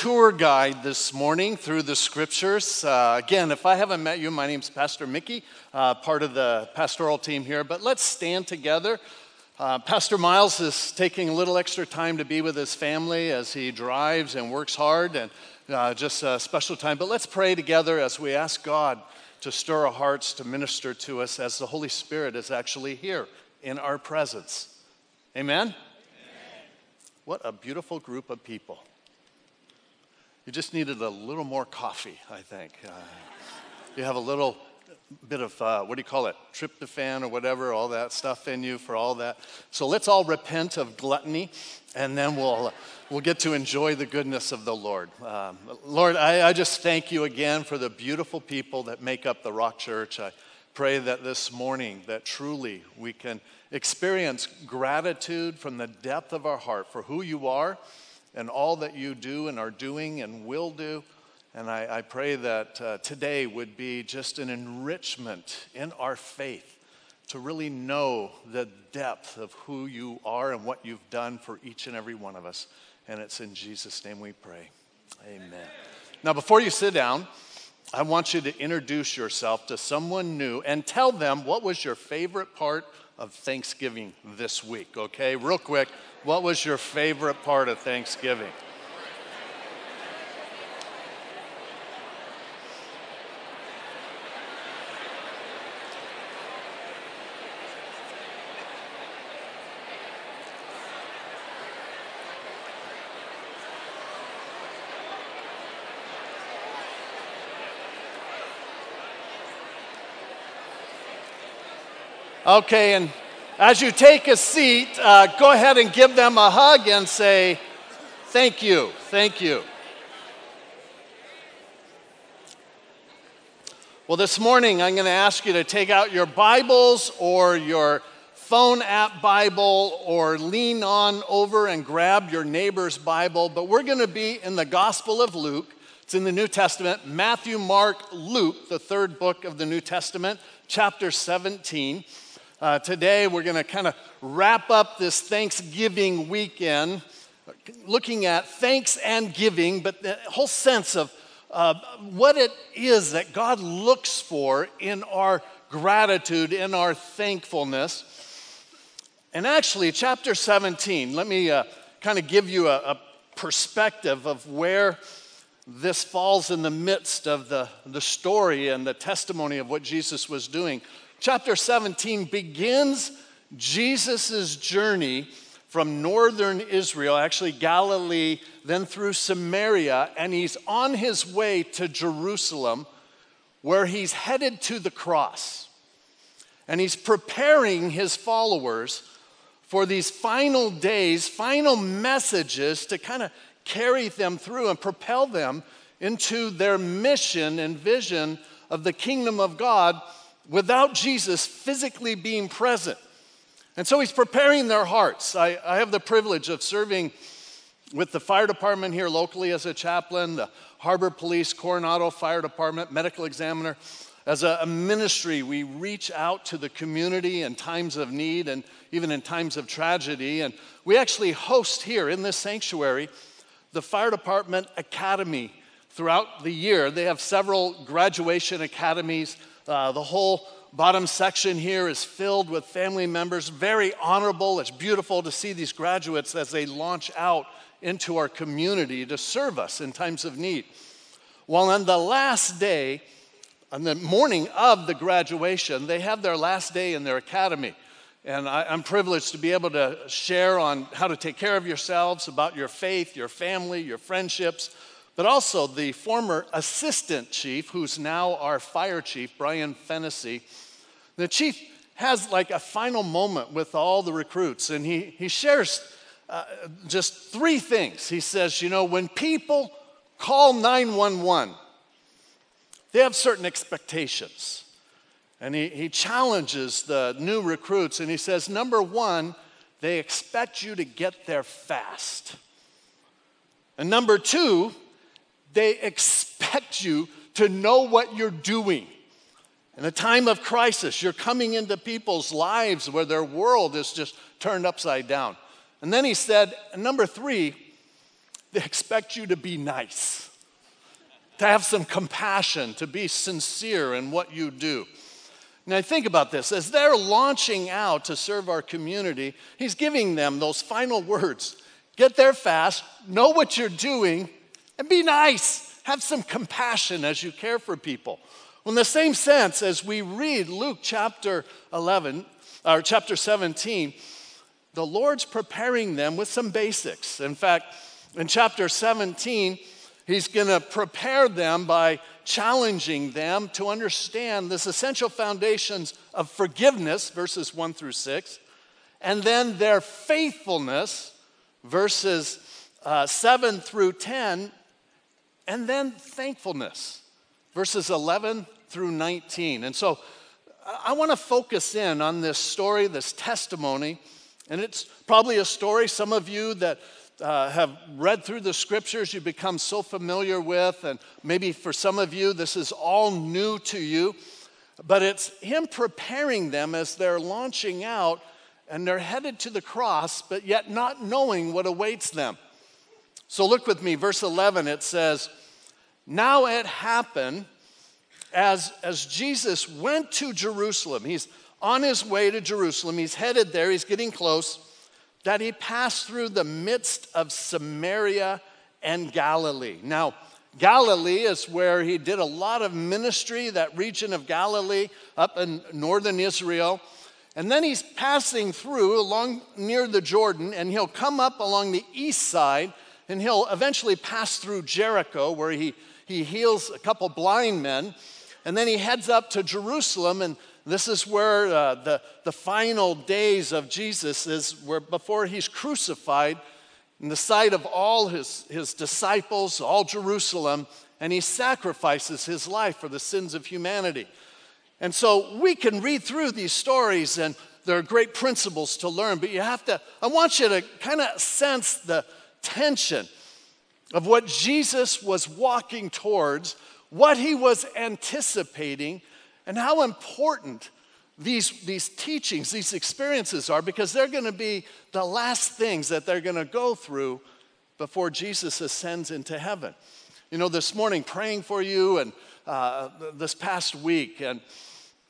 tour guide this morning through the scriptures. Uh, again, if I haven't met you, my name's Pastor Mickey, uh, part of the pastoral team here. But let's stand together. Uh, Pastor Miles is taking a little extra time to be with his family as he drives and works hard, and uh, just a special time. But let's pray together as we ask God to stir our hearts to minister to us as the Holy Spirit is actually here in our presence. Amen? Amen. What a beautiful group of people. You just needed a little more coffee, I think. Uh, you have a little bit of, uh, what do you call it, tryptophan or whatever, all that stuff in you for all that. So let's all repent of gluttony, and then we'll, we'll get to enjoy the goodness of the Lord. Um, Lord, I, I just thank you again for the beautiful people that make up the Rock Church. I pray that this morning, that truly we can experience gratitude from the depth of our heart for who you are and all that you do and are doing and will do. And I, I pray that uh, today would be just an enrichment in our faith to really know the depth of who you are and what you've done for each and every one of us. And it's in Jesus' name we pray. Amen. Amen. Now, before you sit down, I want you to introduce yourself to someone new and tell them what was your favorite part of Thanksgiving this week, okay? Real quick, what was your favorite part of Thanksgiving? Okay, and as you take a seat, uh, go ahead and give them a hug and say, Thank you, thank you. Well, this morning I'm going to ask you to take out your Bibles or your phone app Bible or lean on over and grab your neighbor's Bible. But we're going to be in the Gospel of Luke. It's in the New Testament Matthew, Mark, Luke, the third book of the New Testament, chapter 17. Uh, today, we're going to kind of wrap up this Thanksgiving weekend looking at thanks and giving, but the whole sense of uh, what it is that God looks for in our gratitude, in our thankfulness. And actually, chapter 17, let me uh, kind of give you a, a perspective of where this falls in the midst of the, the story and the testimony of what Jesus was doing. Chapter 17 begins Jesus' journey from northern Israel, actually Galilee, then through Samaria, and he's on his way to Jerusalem where he's headed to the cross. And he's preparing his followers for these final days, final messages to kind of carry them through and propel them into their mission and vision of the kingdom of God without Jesus physically being present. And so he's preparing their hearts. I, I, have the privilege of serving with the fire department here locally as a chaplain, the Harbor Police, Coronado Fire Department, medical examiner. As a, a ministry, we reach out to the community in times of need and even in times of tragedy. And we actually host here in this sanctuary the Fire Department Academy throughout the year. They have several graduation academies uh, the whole bottom section here is filled with family members. Very honorable. It's beautiful to see these graduates as they launch out into our community to serve us in times of need. Well, on the last day, on the morning of the graduation, they have their last day in their academy. And I, am privileged to be able to share on how to take care of yourselves, about your faith, your family, your friendships, but also the former assistant chief, who's now our fire chief, Brian Fennessy. The chief has like a final moment with all the recruits, and he, he shares uh, just three things. He says, You know, when people call 911, they have certain expectations. And he, he challenges the new recruits, and he says, Number one, they expect you to get there fast. And number two, they expect you to know what you're doing. In a time of crisis, you're coming into people's lives where their world is just turned upside down. And then he said, number three, they expect you to be nice, to have some compassion, to be sincere in what you do. Now, think about this. As they're launching out to serve our community, he's giving them those final words get there fast, know what you're doing, and be nice. Have some compassion as you care for people. Well, in the same sense, as we read Luke chapter 11, or chapter 17, the Lord's preparing them with some basics. In fact, in chapter 17, he's going to prepare them by challenging them to understand this essential foundations of forgiveness, verses 1 through 6, and then their faithfulness, verses uh, 7 through 10, and then thankfulness, verses 11 through 19. And so I want to focus in on this story, this testimony, and it's probably a story some of you that uh, have read through the scriptures you become so familiar with, and maybe for some of you this is all new to you. But it's him preparing them as they're launching out and they're headed to the cross, but yet not knowing what awaits them. So look with me, verse 11, it says, Now it happened as, as Jesus went to Jerusalem, he's on his way to Jerusalem, he's headed there, he's getting close, that he passed through the midst of Samaria and Galilee. Now, Galilee is where he did a lot of ministry, that region of Galilee up in northern Israel. And then he's passing through along near the Jordan, and he'll come up along the east side, and he'll eventually pass through Jericho, where he, he heals a couple blind men. And then he heads up to Jerusalem, and this is where uh, the, the final days of Jesus is, where before he's crucified, in the sight of all his, his disciples, all Jerusalem, and he sacrifices his life for the sins of humanity. And so we can read through these stories, and there are great principles to learn, but you have to, I want you to kind of sense the tension of what Jesus was walking towards what he was anticipating, and how important these, these teachings, these experiences are, because they're going to be the last things that they're going to go through before Jesus ascends into heaven. You know, this morning, praying for you, and uh, this past week, and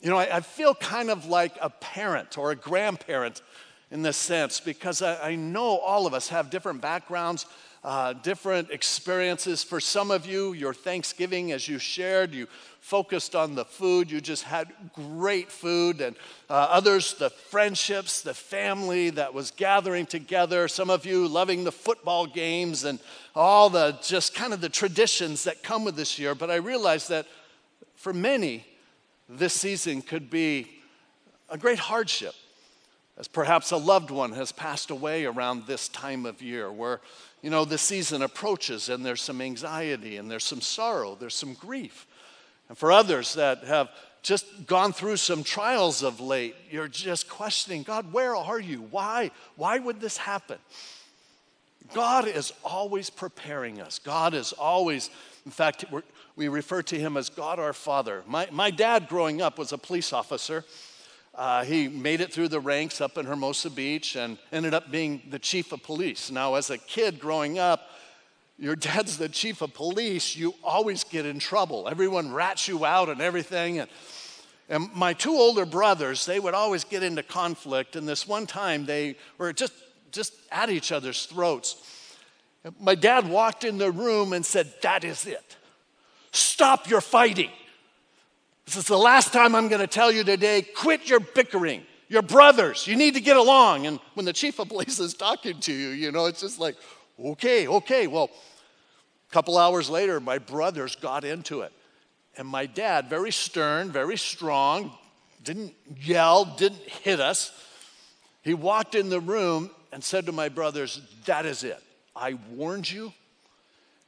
you know, I, I, feel kind of like a parent or a grandparent in this sense because I, I know all of us have different backgrounds uh, different experiences. For some of you, your Thanksgiving, as you shared, you focused on the food. You just had great food. And uh, others, the friendships, the family that was gathering together. Some of you loving the football games and all the just kind of the traditions that come with this year. But I realized that for many, this season could be a great hardship as perhaps a loved one has passed away around this time of year, where you know, the season approaches and there's some anxiety and there's some sorrow, there's some grief. And for others that have just gone through some trials of late, you're just questioning God, where are you? Why? Why would this happen? God is always preparing us. God is always, in fact, we refer to him as God our Father. My, my dad, growing up, was a police officer. Uh, he made it through the ranks up in Hermosa Beach and ended up being the chief of police. Now, as a kid growing up, your dad's the chief of police, you always get in trouble. Everyone rats you out and everything. And, and my two older brothers, they would always get into conflict. And this one time, they were just, just at each other's throats. My dad walked in the room and said, That is it. Stop your fighting. This is the last time I'm going to tell you today quit your bickering. Your brothers, you need to get along. And when the chief of police is talking to you, you know, it's just like, okay, okay. Well, a couple hours later, my brothers got into it. And my dad, very stern, very strong, didn't yell, didn't hit us. He walked in the room and said to my brothers, That is it. I warned you.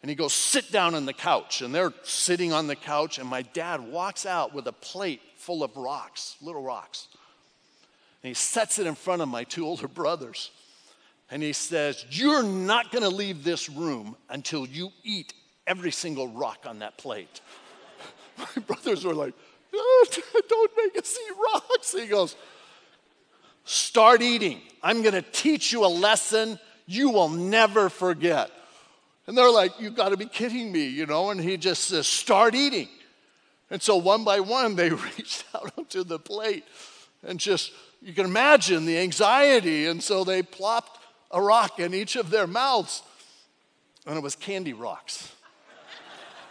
And he goes, Sit down on the couch. And they're sitting on the couch, and my dad walks out with a plate full of rocks, little rocks. And he sets it in front of my two older brothers. And he says, You're not going to leave this room until you eat every single rock on that plate. My brothers were like, oh, Don't make us eat rocks. He goes, Start eating. I'm going to teach you a lesson you will never forget. And they're like, You've got to be kidding me, you know? And he just says, Start eating. And so one by one, they reached out onto the plate and just, you can imagine the anxiety. And so they plopped a rock in each of their mouths, and it was candy rocks.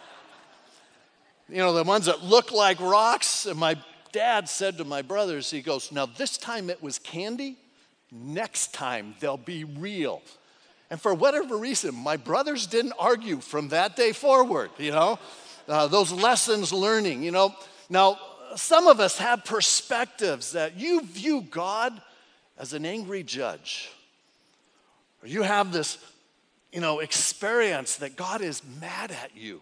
you know, the ones that look like rocks. And my dad said to my brothers, he goes, Now this time it was candy, next time they'll be real. And for whatever reason, my brothers didn't argue from that day forward, you know, uh, those lessons learning, you know. Now, some of us have perspectives that you view God as an angry judge, or you have this, you know, experience that God is mad at you.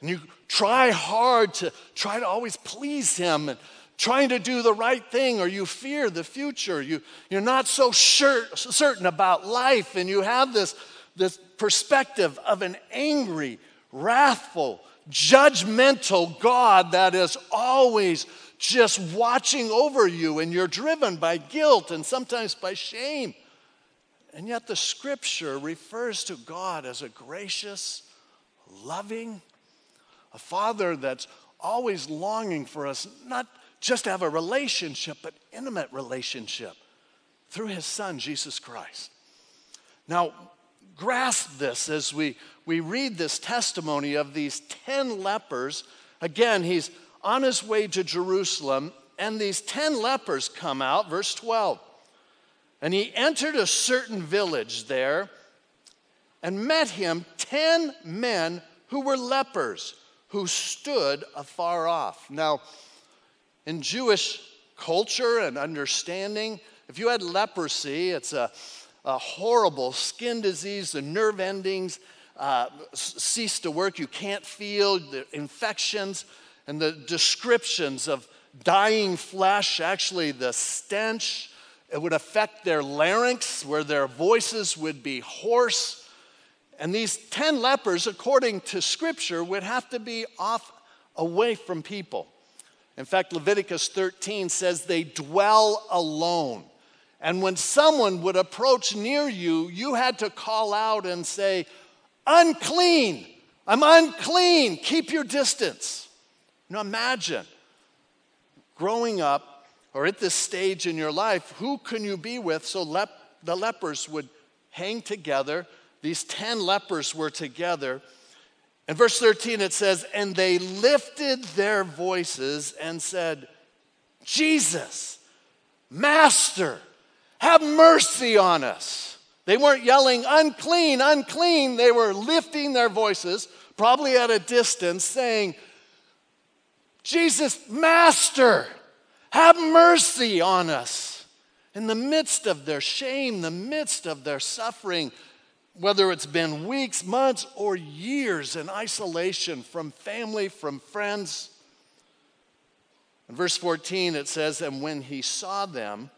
And you try hard to try to always please Him and trying to do the right thing, or you fear the future. You, you're not so sure, certain about life, and you have this, this perspective of an angry, wrathful, judgmental God that is always just watching over you, and you're driven by guilt and sometimes by shame. And yet, the scripture refers to God as a gracious, loving, a father that's always longing for us, not just to have a relationship, but intimate relationship through his son, Jesus Christ. Now, grasp this as we, we read this testimony of these 10 lepers. Again, he's on his way to Jerusalem, and these 10 lepers come out, verse 12. And he entered a certain village there and met him 10 men who were lepers who stood afar off. Now, in Jewish culture and understanding, if you had leprosy, it's a, a horrible skin disease, the nerve endings uh, cease to work, you can't feel the infections, and the descriptions of dying flesh, actually, the stench, it would affect their larynx, where their voices would be hoarse. And these 10 lepers, according to scripture, would have to be off away from people. In fact, Leviticus 13 says they dwell alone. And when someone would approach near you, you had to call out and say, Unclean, I'm unclean, keep your distance. Now imagine growing up or at this stage in your life, who can you be with? So lep- the lepers would hang together. These 10 lepers were together in verse 13, it says, And they lifted their voices and said, Jesus, Master, have mercy on us. They weren't yelling, unclean, unclean. They were lifting their voices, probably at a distance, saying, Jesus, Master, have mercy on us. In the midst of their shame, the midst of their suffering, whether it's been weeks, months, or years in isolation from family, from friends. In verse 14, it says, And when he saw them,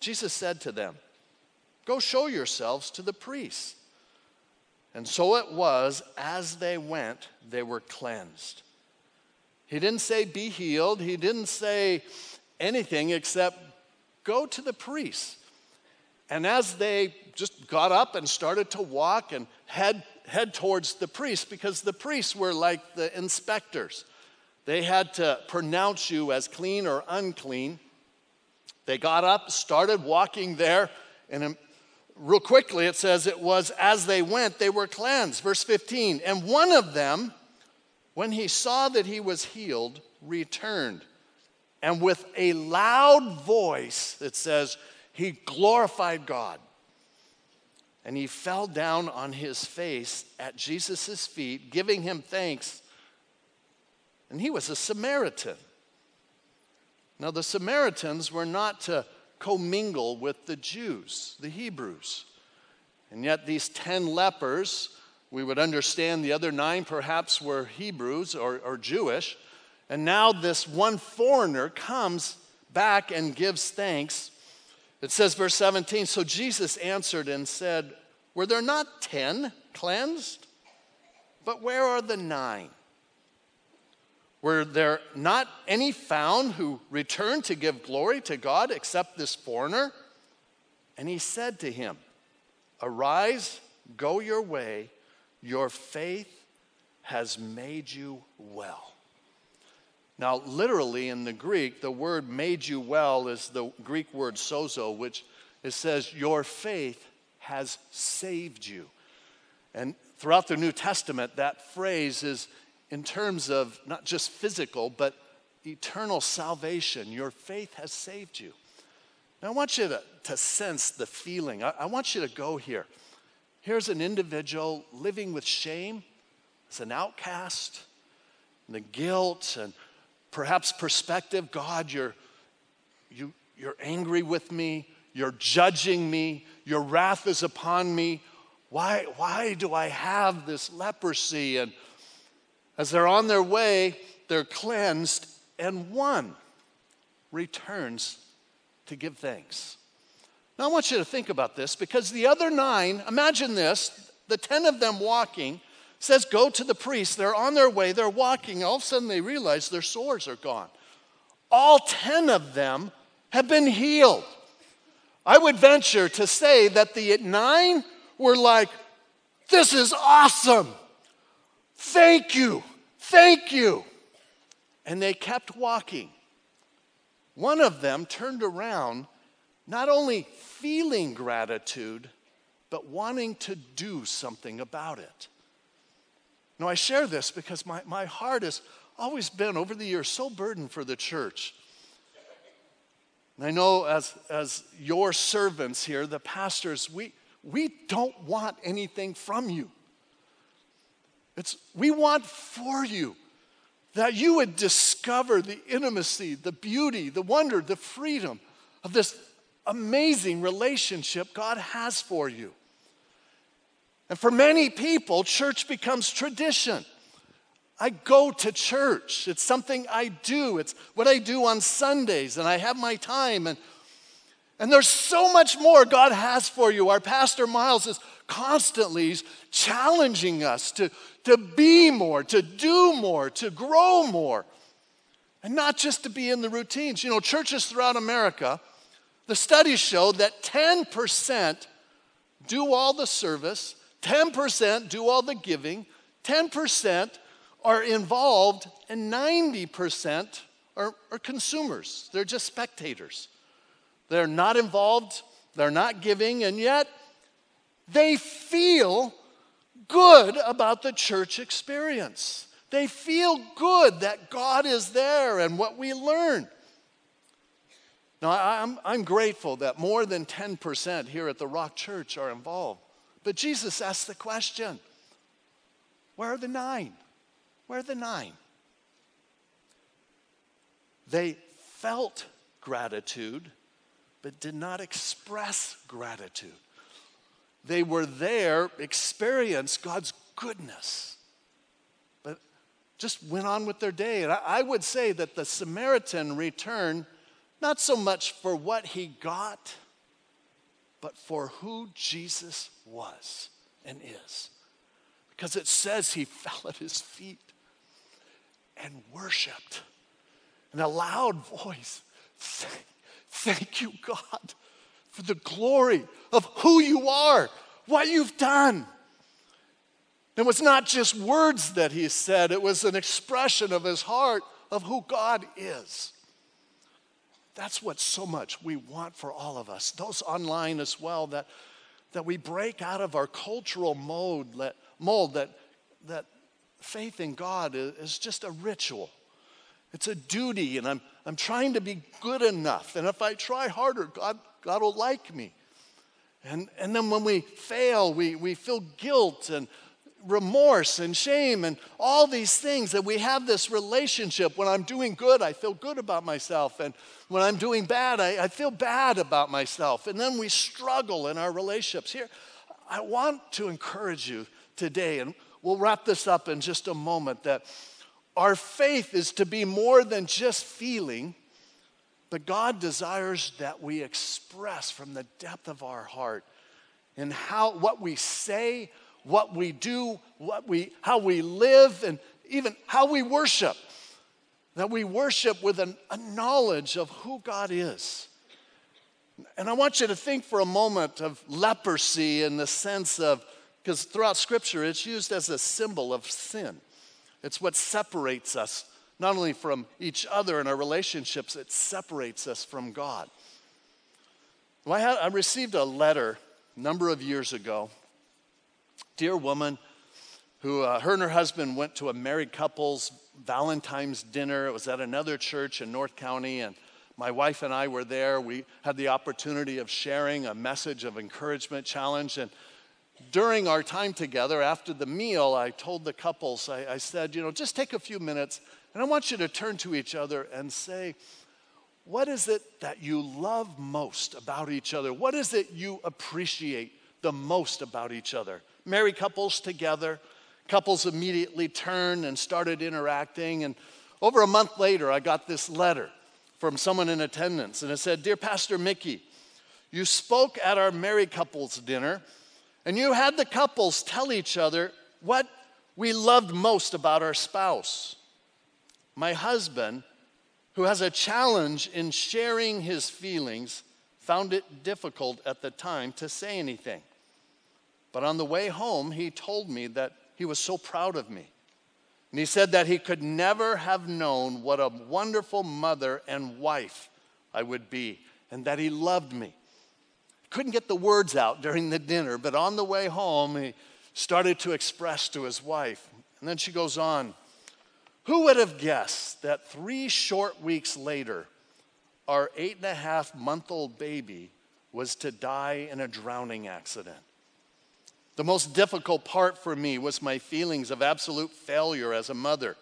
Jesus said to them, Go show yourselves to the priests. And so it was, as they went, they were cleansed. He didn't say, Be healed. He didn't say anything except, Go to the priests. And as they just got up and started to walk and head, head towards the priests, because the priests were like the inspectors. They had to pronounce you as clean or unclean. They got up, started walking there, and real quickly it says it was as they went, they were cleansed. Verse 15. And one of them, when he saw that he was healed, returned. And with a loud voice, it says, he glorified God. And he fell down on his face at Jesus' feet, giving him thanks. And he was a Samaritan. Now, the Samaritans were not to commingle with the Jews, the Hebrews. And yet, these 10 lepers, we would understand the other nine perhaps were Hebrews or, or Jewish. And now, this one foreigner comes back and gives thanks it says, verse 17 So Jesus answered and said, Were there not ten cleansed? But where are the nine? Were there not any found who returned to give glory to God except this foreigner? And he said to him, Arise Go your way, your faith has made you well. Now, literally in the Greek, the word made you well is the Greek word sozo, which it says, Your faith has saved you. And throughout the New Testament, that phrase is in terms of not just physical, but eternal salvation. Your faith has saved you. Now, I want you to, to sense the feeling. I, I want you to go here. Here's an individual living with shame as an outcast, and the guilt and perhaps perspective God, you're, you, you're angry with me, you're judging me, your wrath is upon me. Why, why do I have this leprosy? And as they're on their way, they're cleansed, and one returns to give thanks. Now, I want you to think about this because the other nine, imagine this the 10 of them walking, says, Go to the priest. They're on their way, they're walking. All of a sudden, they realize their sores are gone. All 10 of them have been healed. I would venture to say that the nine were like, This is awesome. Thank you. Thank you. And they kept walking. One of them turned around, not only feeling gratitude, but wanting to do something about it. Now, I share this because my, my heart has always been, over the years, so burdened for the church. And I know as, as your servants here, the pastors, we, we don't want anything from you. It's, we want for you that you would discover the intimacy, the beauty, the wonder, the freedom of this amazing relationship God has for you. And for many people, church becomes tradition. I go to church. It's something I do. It's what I do on Sundays, and I have my time. And, and there's so much more God has for you. Our pastor Miles is constantly challenging us to, to be more, to do more, to grow more, and not just to be in the routines. You know, churches throughout America, the studies show that 10% do all the service, 10% do all the giving, 10% are involved, and 90% are, are consumers. They're just spectators. They're not involved, they're not giving, and yet they feel good about the church experience. They feel good that God is there and what we learn. Now, I'm, I'm grateful that more than 10% here at the Rock Church are involved. But Jesus asked the question where are the nine? Where are the nine? They felt gratitude, but did not express gratitude. They were there, experienced God's goodness, but just went on with their day. And I, would say that the Samaritan returned not so much for what he got, but for who Jesus was and is. Because it says he fell at his feet and worshiped in a loud voice. Thank, thank you, God, for the glory of who you are, what you've done. It was not just words that he said, it was an expression of his heart of who God is. That's what so much we want for all of us. Those online as well, that, that we break out of our cultural mold that, mold that, that faith in God is, is just a ritual. It's a duty, and I'm, I'm trying to be good enough. And if I try harder, God, God will like me. And, and then when we fail, we, we feel guilt and remorse and shame and all these things that we have this relationship. When I'm doing good, I feel good about myself. And when I'm doing bad, I, I feel bad about myself. And then we struggle in our relationships. Here, I want to encourage you today, and we'll wrap this up in just a moment, that our faith is to be more than just feeling but God desires that we express from the depth of our heart and how what we say, what we do, what we how we live, and even how we worship. That we worship with an, a knowledge of who God is. And I want you to think for a moment of leprosy in the sense of because throughout Scripture it's used as a symbol of sin. It's what separates us, not only from each other in our relationships, it separates us from God. Well, I, had, I received a letter a number of years ago. Dear woman, who uh, her and her husband went to a married couple's Valentine's dinner. It was at another church in North County, and my wife and I were there. We had the opportunity of sharing a message of encouragement, challenge, and during our time together, after the meal, I told the couples, I, I said, you know, just take a few minutes, and I want you to turn to each other and say, what is it that you love most about each other? What is it you appreciate the most about each other? Married couples together, couples immediately turned and started interacting. And over a month later, I got this letter from someone in attendance, and it said, Dear Pastor Mickey, you spoke at our married couples dinner, and you had the couples tell each other what we loved most about our spouse. My husband, who has a challenge in sharing his feelings, found it difficult at the time to say anything. But on the way home, he told me that he was so proud of me. And he said that he could never have known what a wonderful mother and wife I would be, and that he loved me. Couldn't get the words out during the dinner, but on the way home, he started to express to his wife. And then she goes on Who would have guessed that three short weeks later, our eight and a half month old baby was to die in a drowning accident? The most difficult part for me was my feelings of absolute failure as a mother.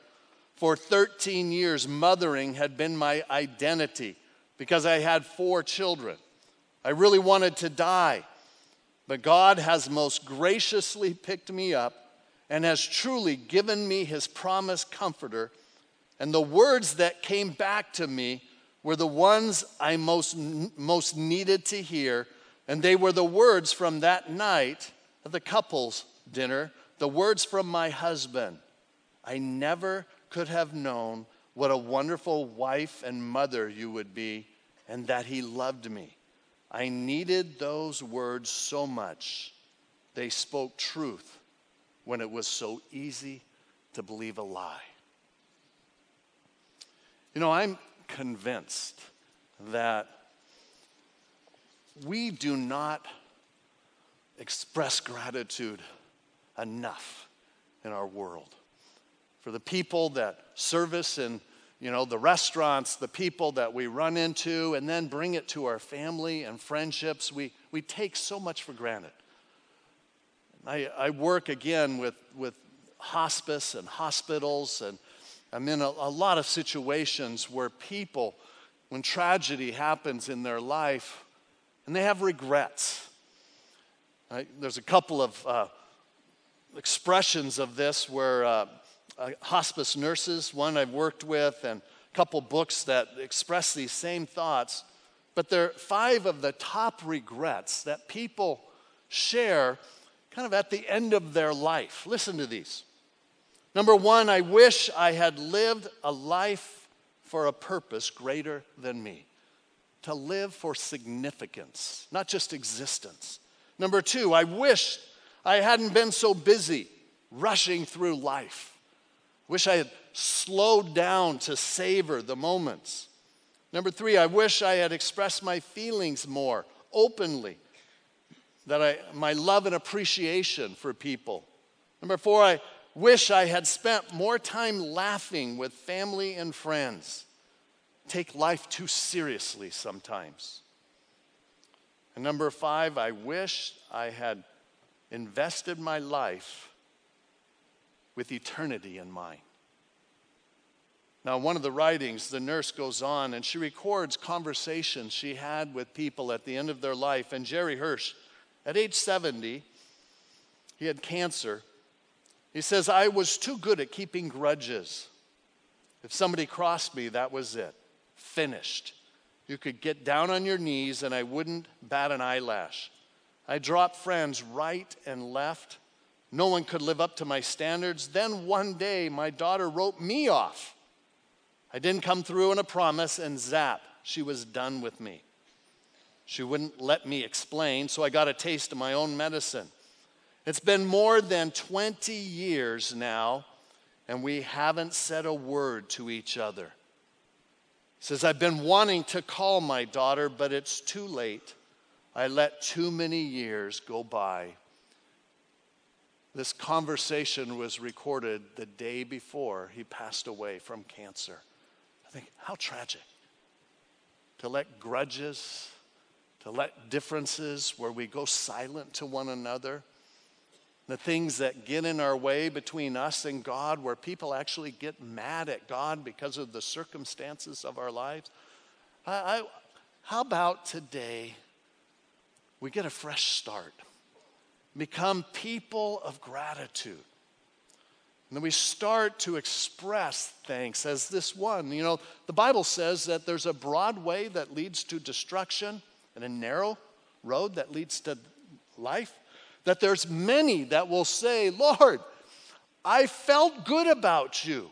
For 13 years, mothering had been my identity because I had four children. I really wanted to die, but God has most graciously picked me up and has truly given me his promised comforter. And the words that came back to me were the ones I most, most needed to hear, and they were the words from that night at the couples dinner the words from my husband I never could have known what a wonderful wife and mother you would be, and that he loved me. I needed those words so much. They spoke truth when it was so easy to believe a lie. You know, I'm convinced that we do not express gratitude enough in our world. For the people that service in you know, the restaurants, the people that we run into, and then bring it to our family and friendships, we, we take so much for granted. I, I work again with, with hospice and hospitals, and I'm in a, a lot of situations where people, when tragedy happens in their life, and they have regrets. There's a couple of uh, expressions of this where uh, uh, hospice nurses, one I've worked with, and a couple books that express these same thoughts. But there are five of the top regrets that people share kind of at the end of their life. Listen to these. Number one, I wish I had lived a life for a purpose greater than me. To live for significance, not just existence. Number two, I wish I hadn't been so busy rushing through life. Wish I had slowed down to savor the moments. Number three, I wish I had expressed my feelings more openly, that I, my love and appreciation for people. Number four, I wish I had spent more time laughing with family and friends. Take life too seriously sometimes. And number five, I wish I had invested my life with eternity in mind. Now, one of the writings, the nurse goes on and she records conversations she had with people at the end of their life. And Jerry Hirsch, at age 70, he had cancer. He says, I was too good at keeping grudges. If somebody crossed me, that was it. Finished. You could get down on your knees and I wouldn't bat an eyelash. I dropped friends right and left. No one could live up to my standards. Then one day, my daughter wrote me off. I didn't come through on a promise, and zap, she was done with me. She wouldn't let me explain, so I got a taste of my own medicine. It's been more than 20 years now, and we haven't said a word to each other. Says, I've been wanting to call my daughter, but it's too late. I let too many years go by. This conversation was recorded the day before he passed away from cancer. I think, how tragic to let grudges, to let differences where we go silent to one another, the things that get in our way between us and God, where people actually get mad at God because of the circumstances of our lives. I, I, how about today we get a fresh start? Become people of gratitude. And then we start to express thanks as this one. You know, the Bible says that there's a broad way that leads to destruction and a narrow road that leads to life. That there's many that will say, Lord, I felt good about you.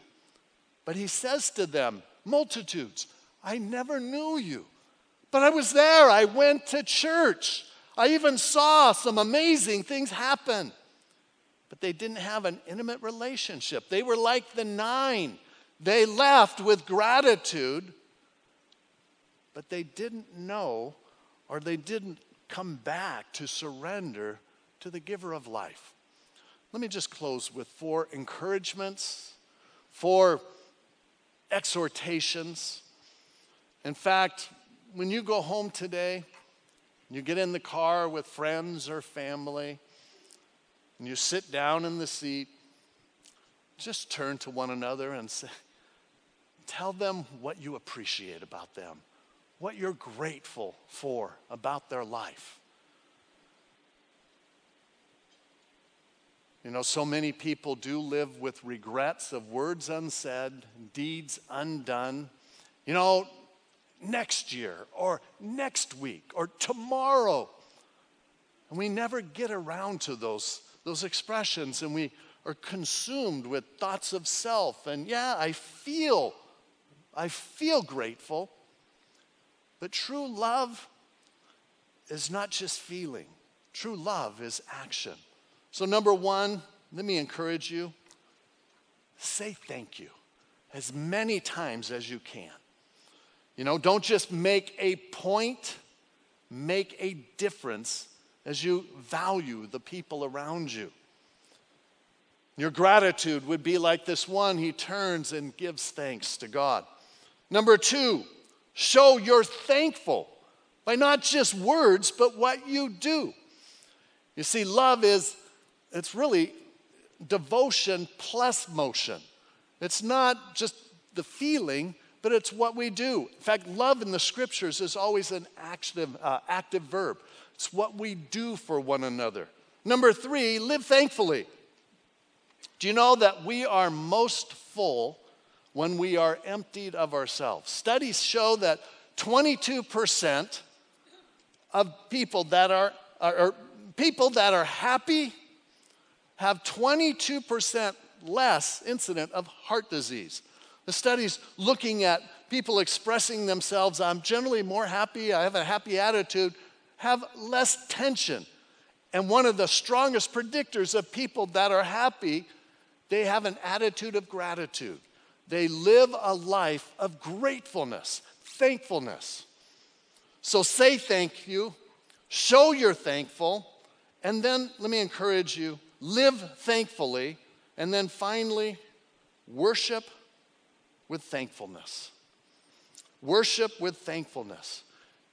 But he says to them, multitudes, I never knew you. But I was there. I went to church. I even saw some amazing things happen but they didn't have an intimate relationship. They were like the nine. They left with gratitude, but they didn't know or they didn't come back to surrender to the giver of life. Let me just close with four encouragements, four exhortations. In fact, when you go home today, you get in the car with friends or family, and you sit down in the seat, just turn to one another and say, tell them what you appreciate about them, what you're grateful for about their life. You know, so many people do live with regrets of words unsaid, deeds undone. You know, next year or next week or tomorrow. And we never get around to those those expressions and we are consumed with thoughts of self. And yeah, I feel, I feel grateful. But true love is not just feeling, true love is action. So, number one, let me encourage you say thank you as many times as you can. You know, don't just make a point, make a difference as you value the people around you. Your gratitude would be like this one, he turns and gives thanks to God. Number two, show you're thankful by not just words, but what you do. You see, love is, it's really devotion plus motion. It's not just the feeling, but it's what we do. In fact, love in the scriptures is always an active, uh, active verb. It's what we do for one another. Number three, live thankfully. Do you know that we are most full when we are emptied of ourselves? Studies show that 22% of people that are, are people that are happy have 22% less incident of heart disease. The studies looking at people expressing themselves, I'm generally more happy, I have a happy attitude, have less tension. And one of the strongest predictors of people that are happy, they have an attitude of gratitude. They live a life of gratefulness, thankfulness. So say thank you, show you're thankful, and then let me encourage you live thankfully, and then finally, worship with thankfulness. Worship with thankfulness.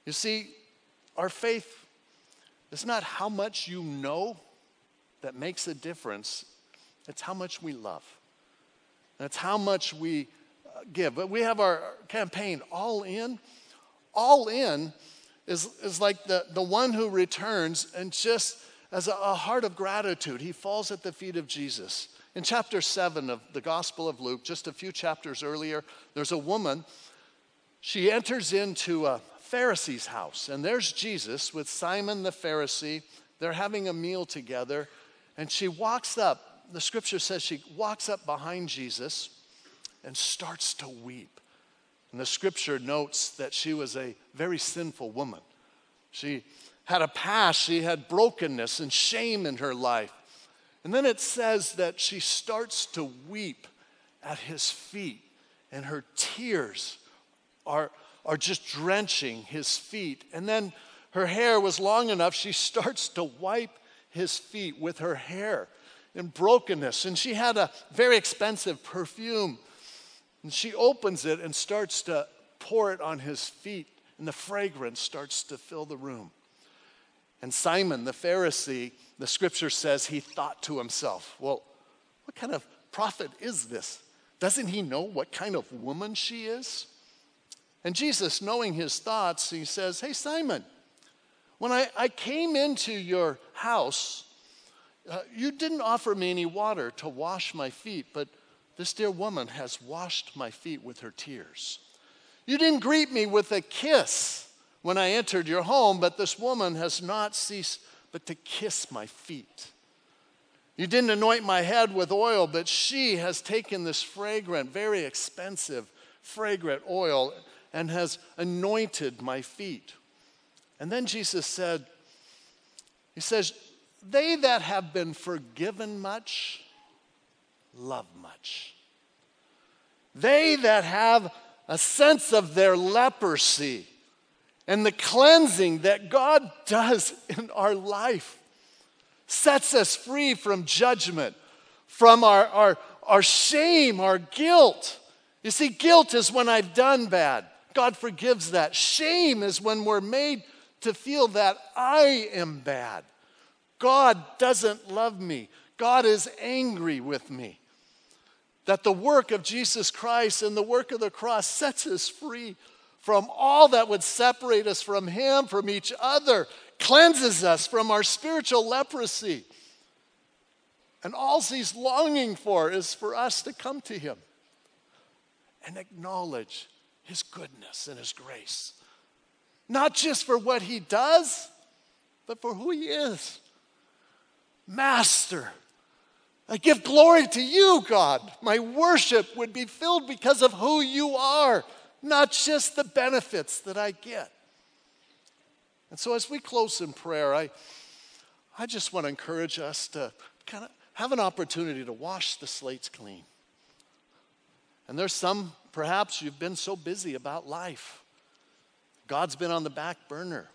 You see, our faith is not how much you know that makes a difference, it's how much we love. That's how much we uh, give. But we have our campaign, All In. All In is, is like the, the one who returns and just as a, a heart of gratitude, he falls at the feet of Jesus. In chapter 7 of the Gospel of Luke, just a few chapters earlier, there's a woman. She enters into a, Pharisee's house. And there's Jesus with Simon the Pharisee. They're having a meal together. And she walks up, the scripture says she walks up behind Jesus and starts to weep. And the scripture notes that she was a very sinful woman. She had a past, she had brokenness and shame in her life. And then it says that she starts to weep at his feet, and her tears are, are just drenching his feet. And then her hair was long enough, she starts to wipe his feet with her hair in brokenness. And she had a very expensive perfume. And she opens it and starts to pour it on his feet, and the fragrance starts to fill the room. And Simon the Pharisee, the scripture says he thought to himself, Well, what kind of prophet is this? Doesn't he know what kind of woman she is? And Jesus, knowing his thoughts, he says, Hey, Simon, when I, I came into your house, uh, you didn't offer me any water to wash my feet, but this dear woman has washed my feet with her tears. You didn't greet me with a kiss when I entered your home, but this woman has not ceased but to kiss my feet. You didn't anoint my head with oil, but she has taken this fragrant, very expensive, fragrant oil and has anointed my feet. And then Jesus said, He says, They that have been forgiven much, love much. They that have a sense of their leprosy and the cleansing that God does in our life sets us free from judgment, from our, our, our shame, our guilt. You see, guilt is when I've done bad. God forgives that. Shame is when we're made to feel that I am bad. God doesn't love me. God is angry with me. That the work of Jesus Christ and the work of the cross sets us free from all that would separate us from Him, from each other, cleanses us from our spiritual leprosy. And all He's longing for is for us to come to Him and acknowledge His goodness and His grace. Not just for what He does, but for who He is. Master, I give glory to you, God. My worship would be filled because of who you are, not just the benefits that I get. And so, as we close in prayer, I, I just want to encourage us to kind of have an opportunity to wash the slates clean. And there's some, perhaps you've been so busy about life, God's been on the back burner.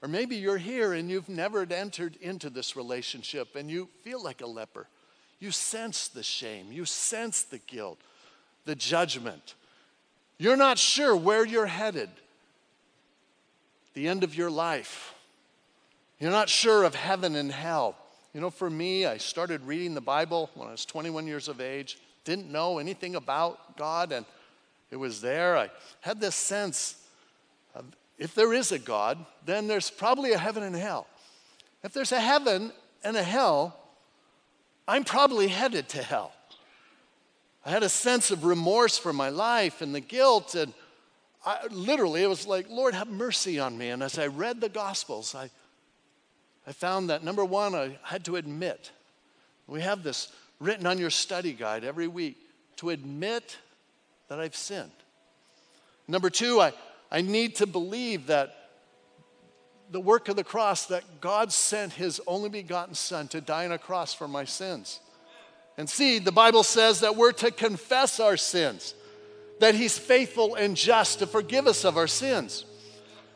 Or maybe you're here and you've never entered into this relationship and you feel like a leper. You sense the shame, you sense the guilt, the judgment. You're not sure where you're headed, the end of your life. You're not sure of heaven and hell. You know, for me, I started reading the Bible when I was 21 years of age, didn't know anything about God, and it was there. I had this sense of if there is a God, then there's probably a heaven and hell. If there's a heaven and a hell, I'm probably headed to hell. I had a sense of remorse for my life and the guilt, and I, literally, it was like, Lord, have mercy on me. And as I read the Gospels, I, I found that number one, I had to admit. We have this written on your study guide every week to admit that I've sinned. Number two, I, I need to believe that the work of the cross that God sent his only begotten Son to die on a cross for my sins. And see, the Bible says that we're to confess our sins, that he's faithful and just to forgive us of our sins.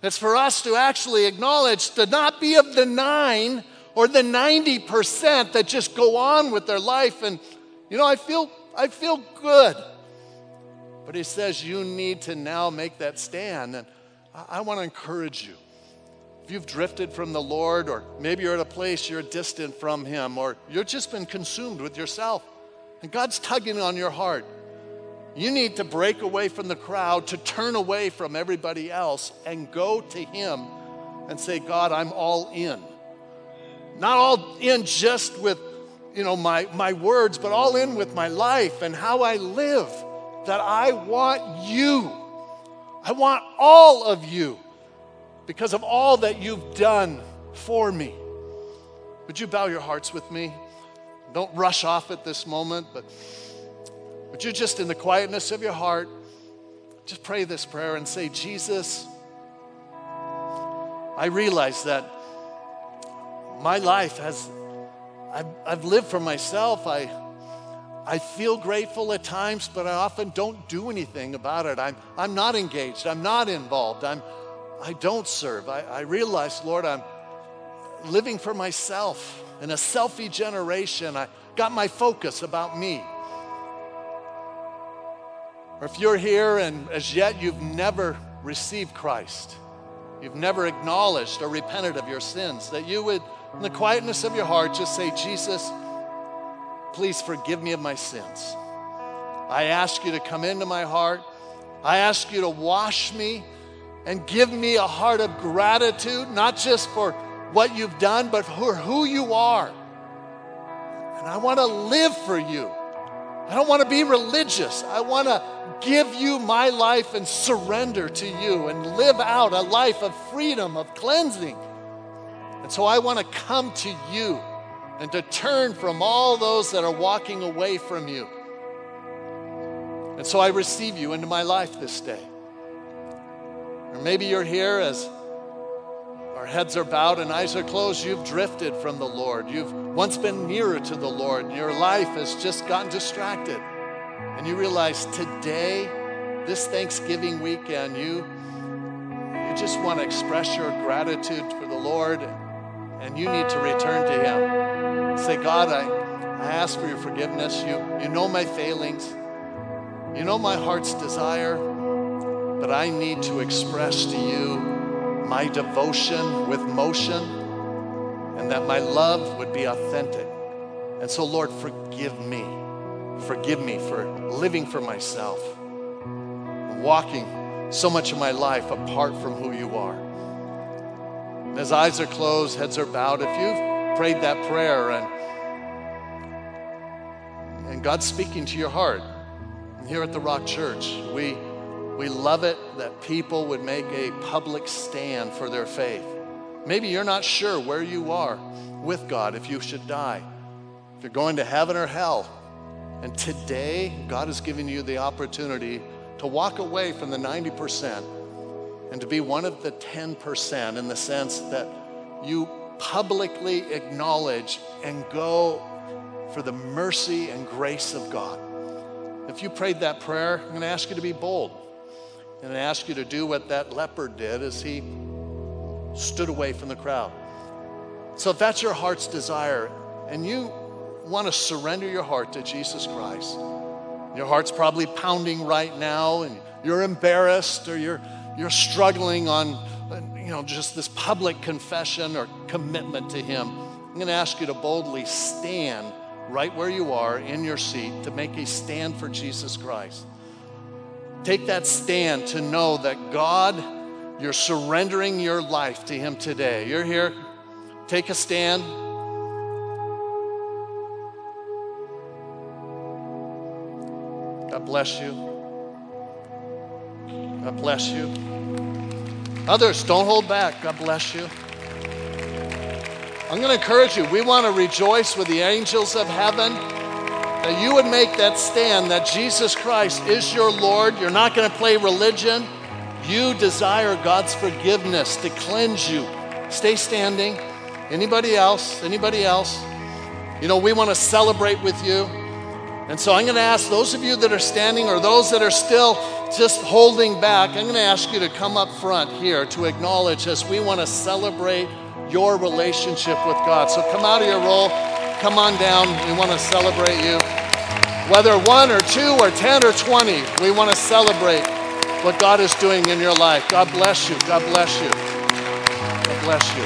It's for us to actually acknowledge to not be of the nine or the 90% that just go on with their life and you know, I feel I feel good. But he says you need to now make that stand and I, I want to encourage you you've drifted from the Lord, or maybe you're at a place you're distant from Him, or you've just been consumed with yourself, and God's tugging on your heart, you need to break away from the crowd, to turn away from everybody else, and go to Him and say, God, I'm all in. Not all in just with you know my, my words, but all in with my life and how I live. That I want you. I want all of you because of all that you've done for me. Would you bow your hearts with me? Don't rush off at this moment, but would you just in the quietness of your heart, just pray this prayer and say, Jesus, I realize that my life has, I've, I've lived for myself. I, I feel grateful at times, but I often don't do anything about it. I'm, I'm not engaged. I'm not involved. I'm, I don't serve. I, I realize, Lord, I'm living for myself in a selfie generation. I got my focus about me. Or if you're here and as yet you've never received Christ, you've never acknowledged or repented of your sins, that you would, in the quietness of your heart, just say, Jesus, please forgive me of my sins. I ask you to come into my heart. I ask you to wash me and give me a heart of gratitude, not just for what you've done, but for who you are. And I want to live for you. I don't want to be religious. I want to give you my life and surrender to you and live out a life of freedom, of cleansing. And so I want to come to you and to turn from all those that are walking away from you. And so I receive you into my life this day. Or maybe you're here as our heads are bowed and eyes are closed. You've drifted from the Lord. You've once been nearer to the Lord. Your life has just gotten distracted. And you realize today, this Thanksgiving weekend, you, you just want to express your gratitude for the Lord and you need to return to Him. Say, God, I, I ask for your forgiveness. You, you know my failings, you know my heart's desire, but I need to express to you my devotion with motion and that my love would be authentic. And so, Lord, forgive me. Forgive me for living for myself, walking so much of my life apart from who you are. And as eyes are closed, heads are bowed, if you've prayed that prayer and, and God's speaking to your heart, here at the Rock Church, we, we love it that people would make a public stand for their faith. Maybe you're not sure where you are with God if you should die, if you're going to heaven or hell. And today, God has given you the opportunity to walk away from the 90% and to be one of the 10% in the sense that you publicly acknowledge and go for the mercy and grace of God. If you prayed that prayer, I'm going to ask you to be bold and ask you to do what that leper did as he stood away from the crowd. So if that's your heart's desire and you want to surrender your heart to Jesus Christ, your heart's probably pounding right now and you're embarrassed or you're you're struggling on, you know, just this public confession or commitment to Him, I'm going to ask you to boldly stand right where you are in your seat to make a stand for Jesus Christ. Take that stand to know that God, you're surrendering your life to Him today. You're here, take a stand. God bless you. God bless you. Others, don't hold back. God bless you. I'm going to encourage you. We want to rejoice with the angels of heaven that you would make that stand that Jesus Christ is your Lord. You're not going to play religion. You desire God's forgiveness to cleanse you. Stay standing. Anybody else? Anybody else? You know, we want to celebrate with you. And so I'm going to ask those of you that are standing or those that are still just holding back, I'm going to ask you to come up front here to acknowledge us. We want to celebrate your relationship with God. So come out of your role, come on down. We want to celebrate you. Whether one or two or 10 or 20, we want to celebrate what God is doing in your life. God bless you. God bless you. God bless you.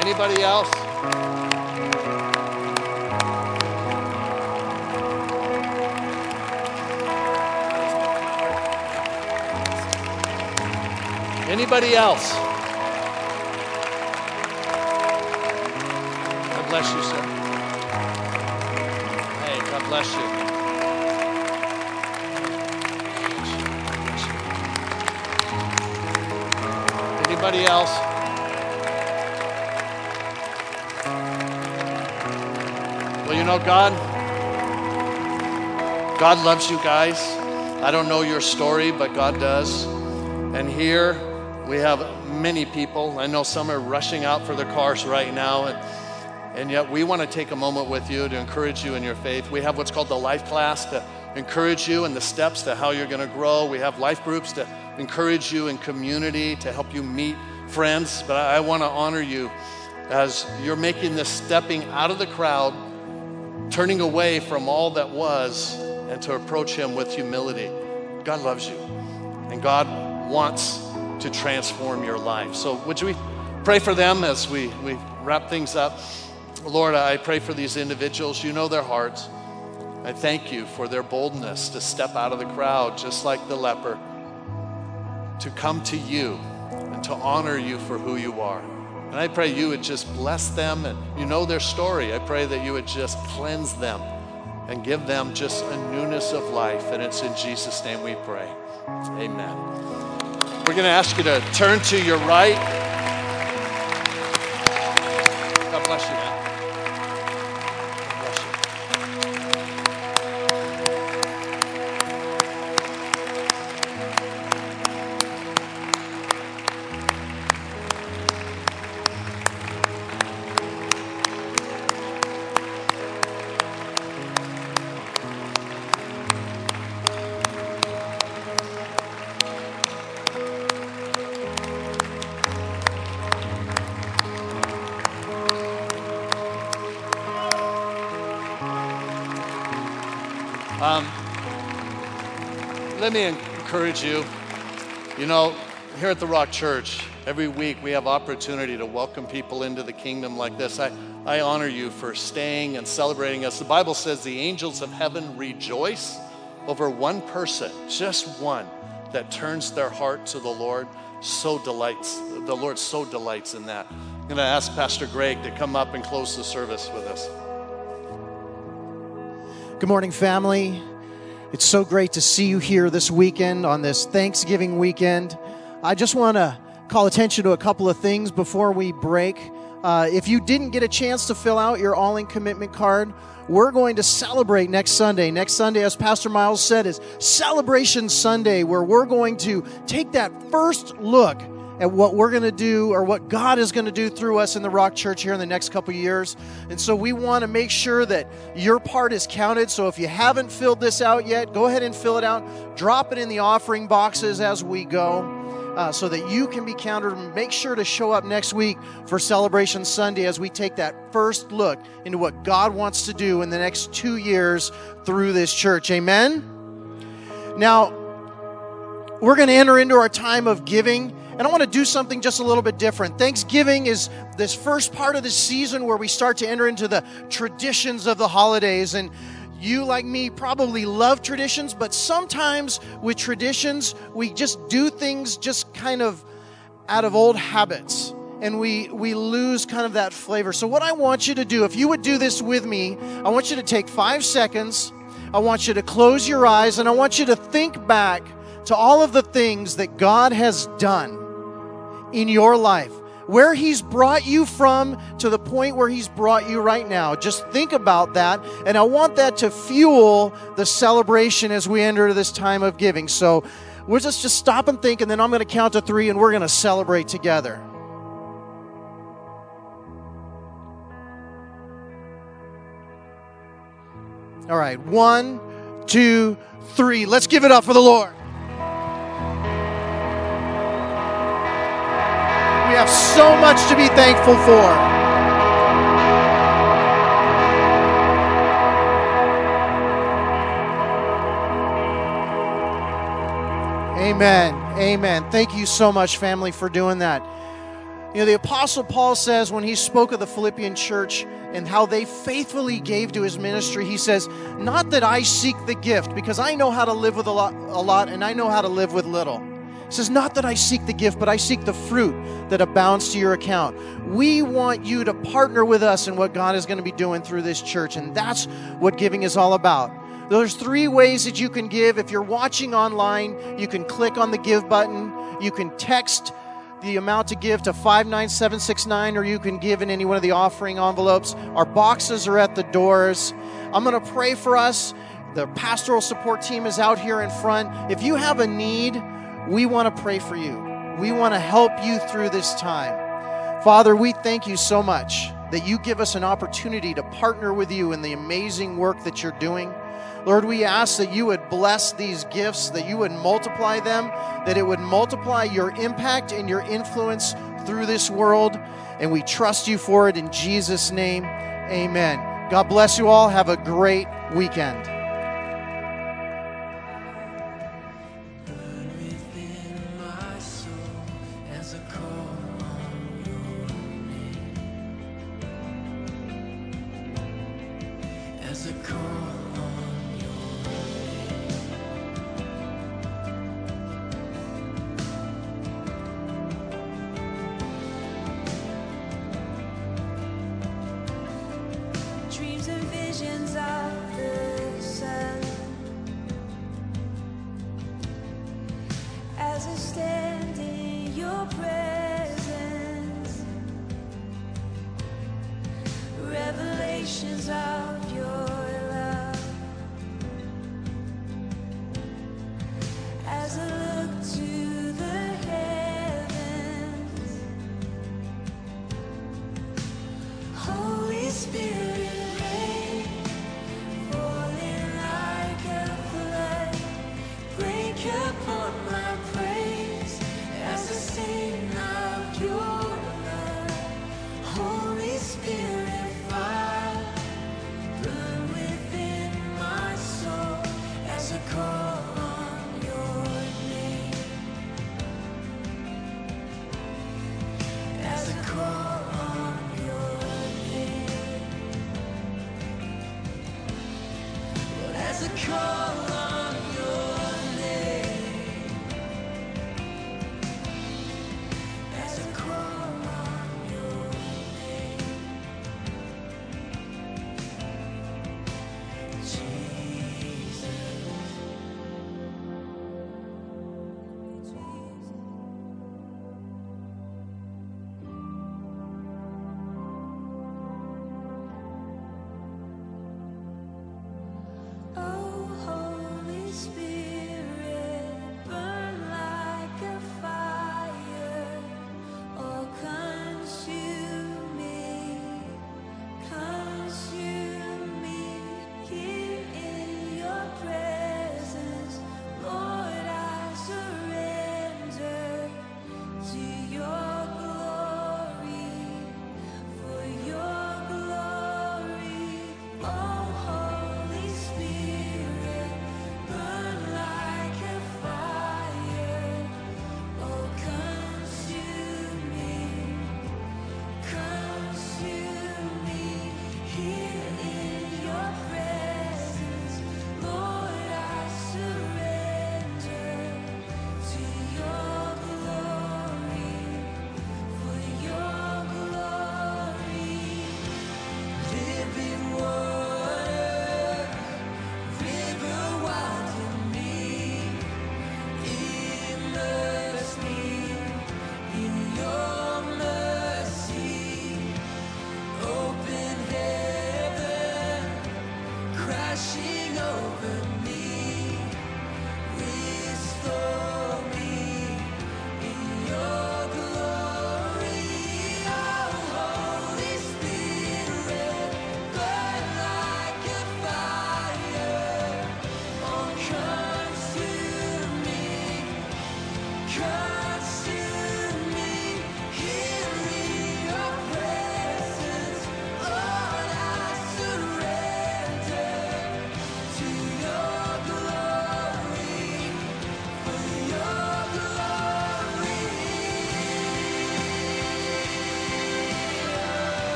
Anybody else? Anybody else? God bless you, sir. Hey, God bless you. Anybody else? Well, you know, God, God loves you guys. I don't know your story, but God does. And here we have many people. I know some are rushing out for their cars right now. And, and yet we want to take a moment with you to encourage you in your faith. We have what's called the life class to encourage you in the steps to how you're going to grow. We have life groups to encourage you in community, to help you meet friends. But I, I want to honor you as you're making this stepping out of the crowd, turning away from all that was, and to approach Him with humility. God loves you, and God wants to transform your life. So, would we pray for them as we, we wrap things up? Lord, I pray for these individuals. You know their hearts. I thank you for their boldness to step out of the crowd, just like the leper, to come to you and to honor you for who you are. And I pray you would just bless them and you know their story. I pray that you would just cleanse them and give them just a newness of life. And it's in Jesus' name we pray. Amen. We're going to ask you to turn to your right. Um, let me encourage you. You know, here at the Rock Church, every week we have opportunity to welcome people into the kingdom like this. I, I honor you for staying and celebrating us. The Bible says the angels of heaven rejoice over one person, just one, that turns their heart to the Lord. So delights, the Lord so delights in that. I'm going to ask Pastor Greg to come up and close the service with us. Good morning, family. It's so great to see you here this weekend on this Thanksgiving weekend. I just want to call attention to a couple of things before we break. Uh, if you didn't get a chance to fill out your all in commitment card, we're going to celebrate next Sunday. Next Sunday, as Pastor Miles said, is Celebration Sunday, where we're going to take that first look at what we're going to do or what God is going to do through us in the Rock Church here in the next couple years. And so we want to make sure that your part is counted. So if you haven't filled this out yet, go ahead and fill it out. Drop it in the offering boxes as we go. Uh, so that you can be counted. Make sure to show up next week for Celebration Sunday as we take that first look into what God wants to do in the next two years through this church. Amen? Now, we're going to enter into our time of giving. And I want to do something just a little bit different. Thanksgiving is this first part of the season where we start to enter into the traditions of the holidays. And you, like me, probably love traditions, but sometimes with traditions, we just do things just kind of out of old habits and we we lose kind of that flavor. So what I want you to do, if you would do this with me, I want you to take 5 seconds. I want you to close your eyes and I want you to think back to all of the things that God has done in your life. Where He's brought you from to the point where He's brought you right now. Just think about that. And I want that to fuel the celebration as we enter this time of giving. So we'll just, just stop and think, and then I'm going to count to three and we're going to celebrate together. All right, one, two, three. Let's give it up for the Lord. Have so much to be thankful for. Amen. Amen. Thank you so much, family, for doing that. You know, the Apostle Paul says when he spoke of the Philippian church and how they faithfully gave to his ministry, he says, Not that I seek the gift, because I know how to live with a lot, a lot and I know how to live with little. He says, Not that I seek the gift, but I seek the fruit that abounds to your account. We want you to partner with us in what God is going to be doing through this church, and that's what giving is all about. There's three ways that you can give. If you're watching online, you can click on the give button. You can text the amount to give to 59769, or you can give in any one of the offering envelopes. Our boxes are at the doors. I'm going to pray for us the pastoral support team is out here in front. If you have a need, we want to pray for you. We want to help you through this time. Father, we thank you so much that you give us an opportunity to partner with you in the amazing work that you're doing. Lord, we ask that you would bless these gifts, that you would multiply them, that it would multiply your impact and your influence through this world. And we trust you for it in Jesus' name. Amen. God bless you all. Have a great weekend.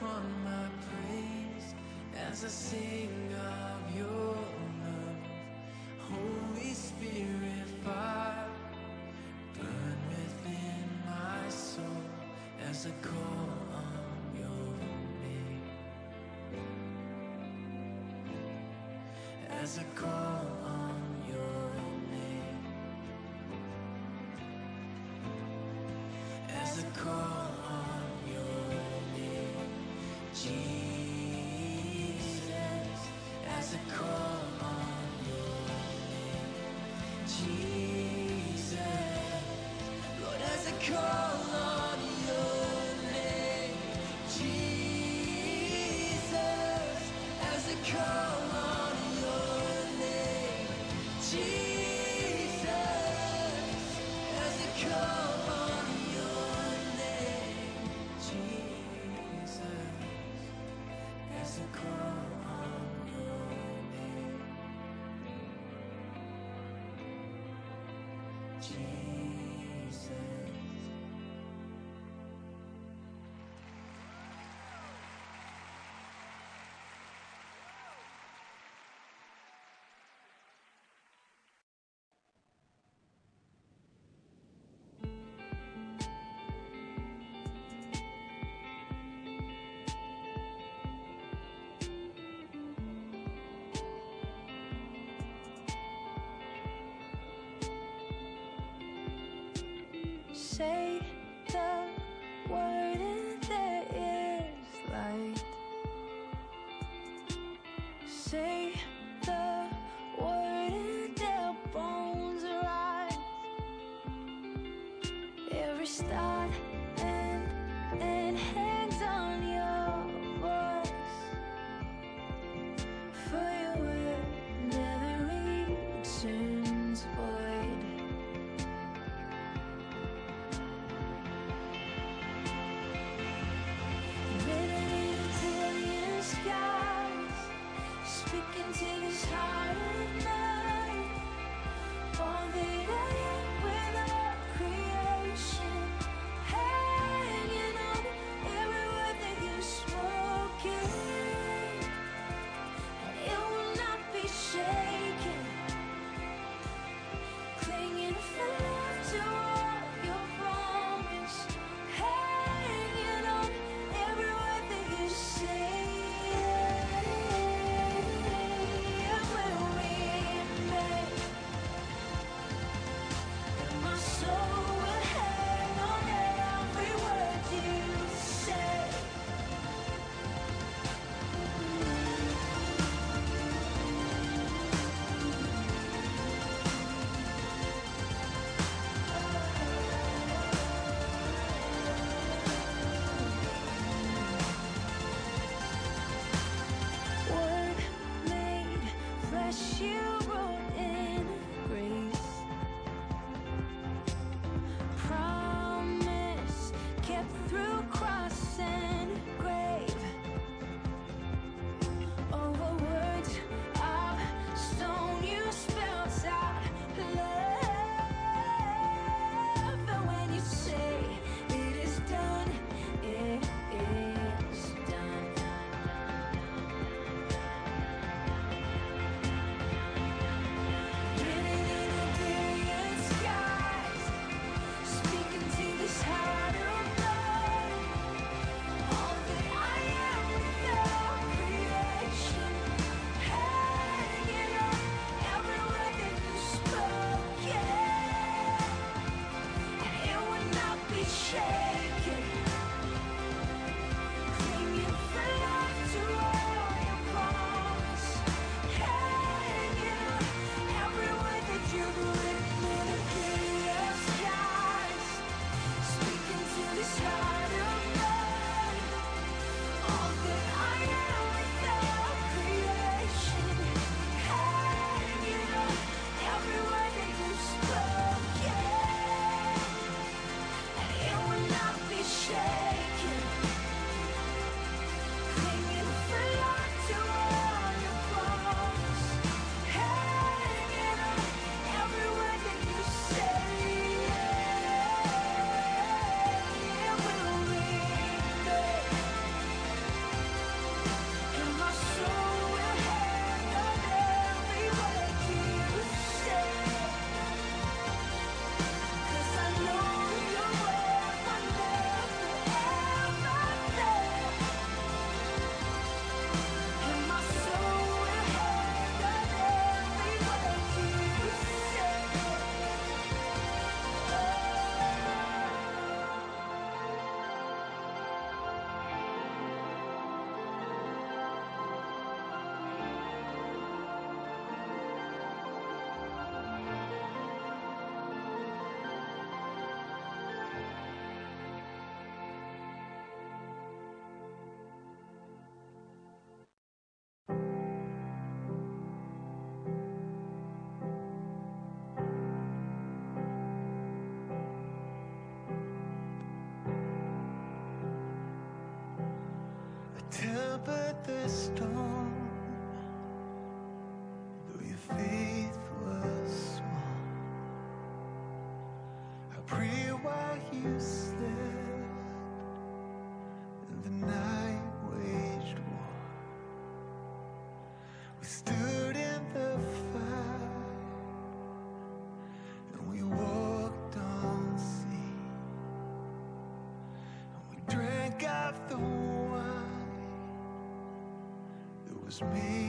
Upon my praise as I sing of your love. Holy Spirit, fire, burn within my soul as I call on your name. As I call on your name. As I call Jesus. As I call on your name, Jesus. Lord, as I call Say tempered the storm. Drank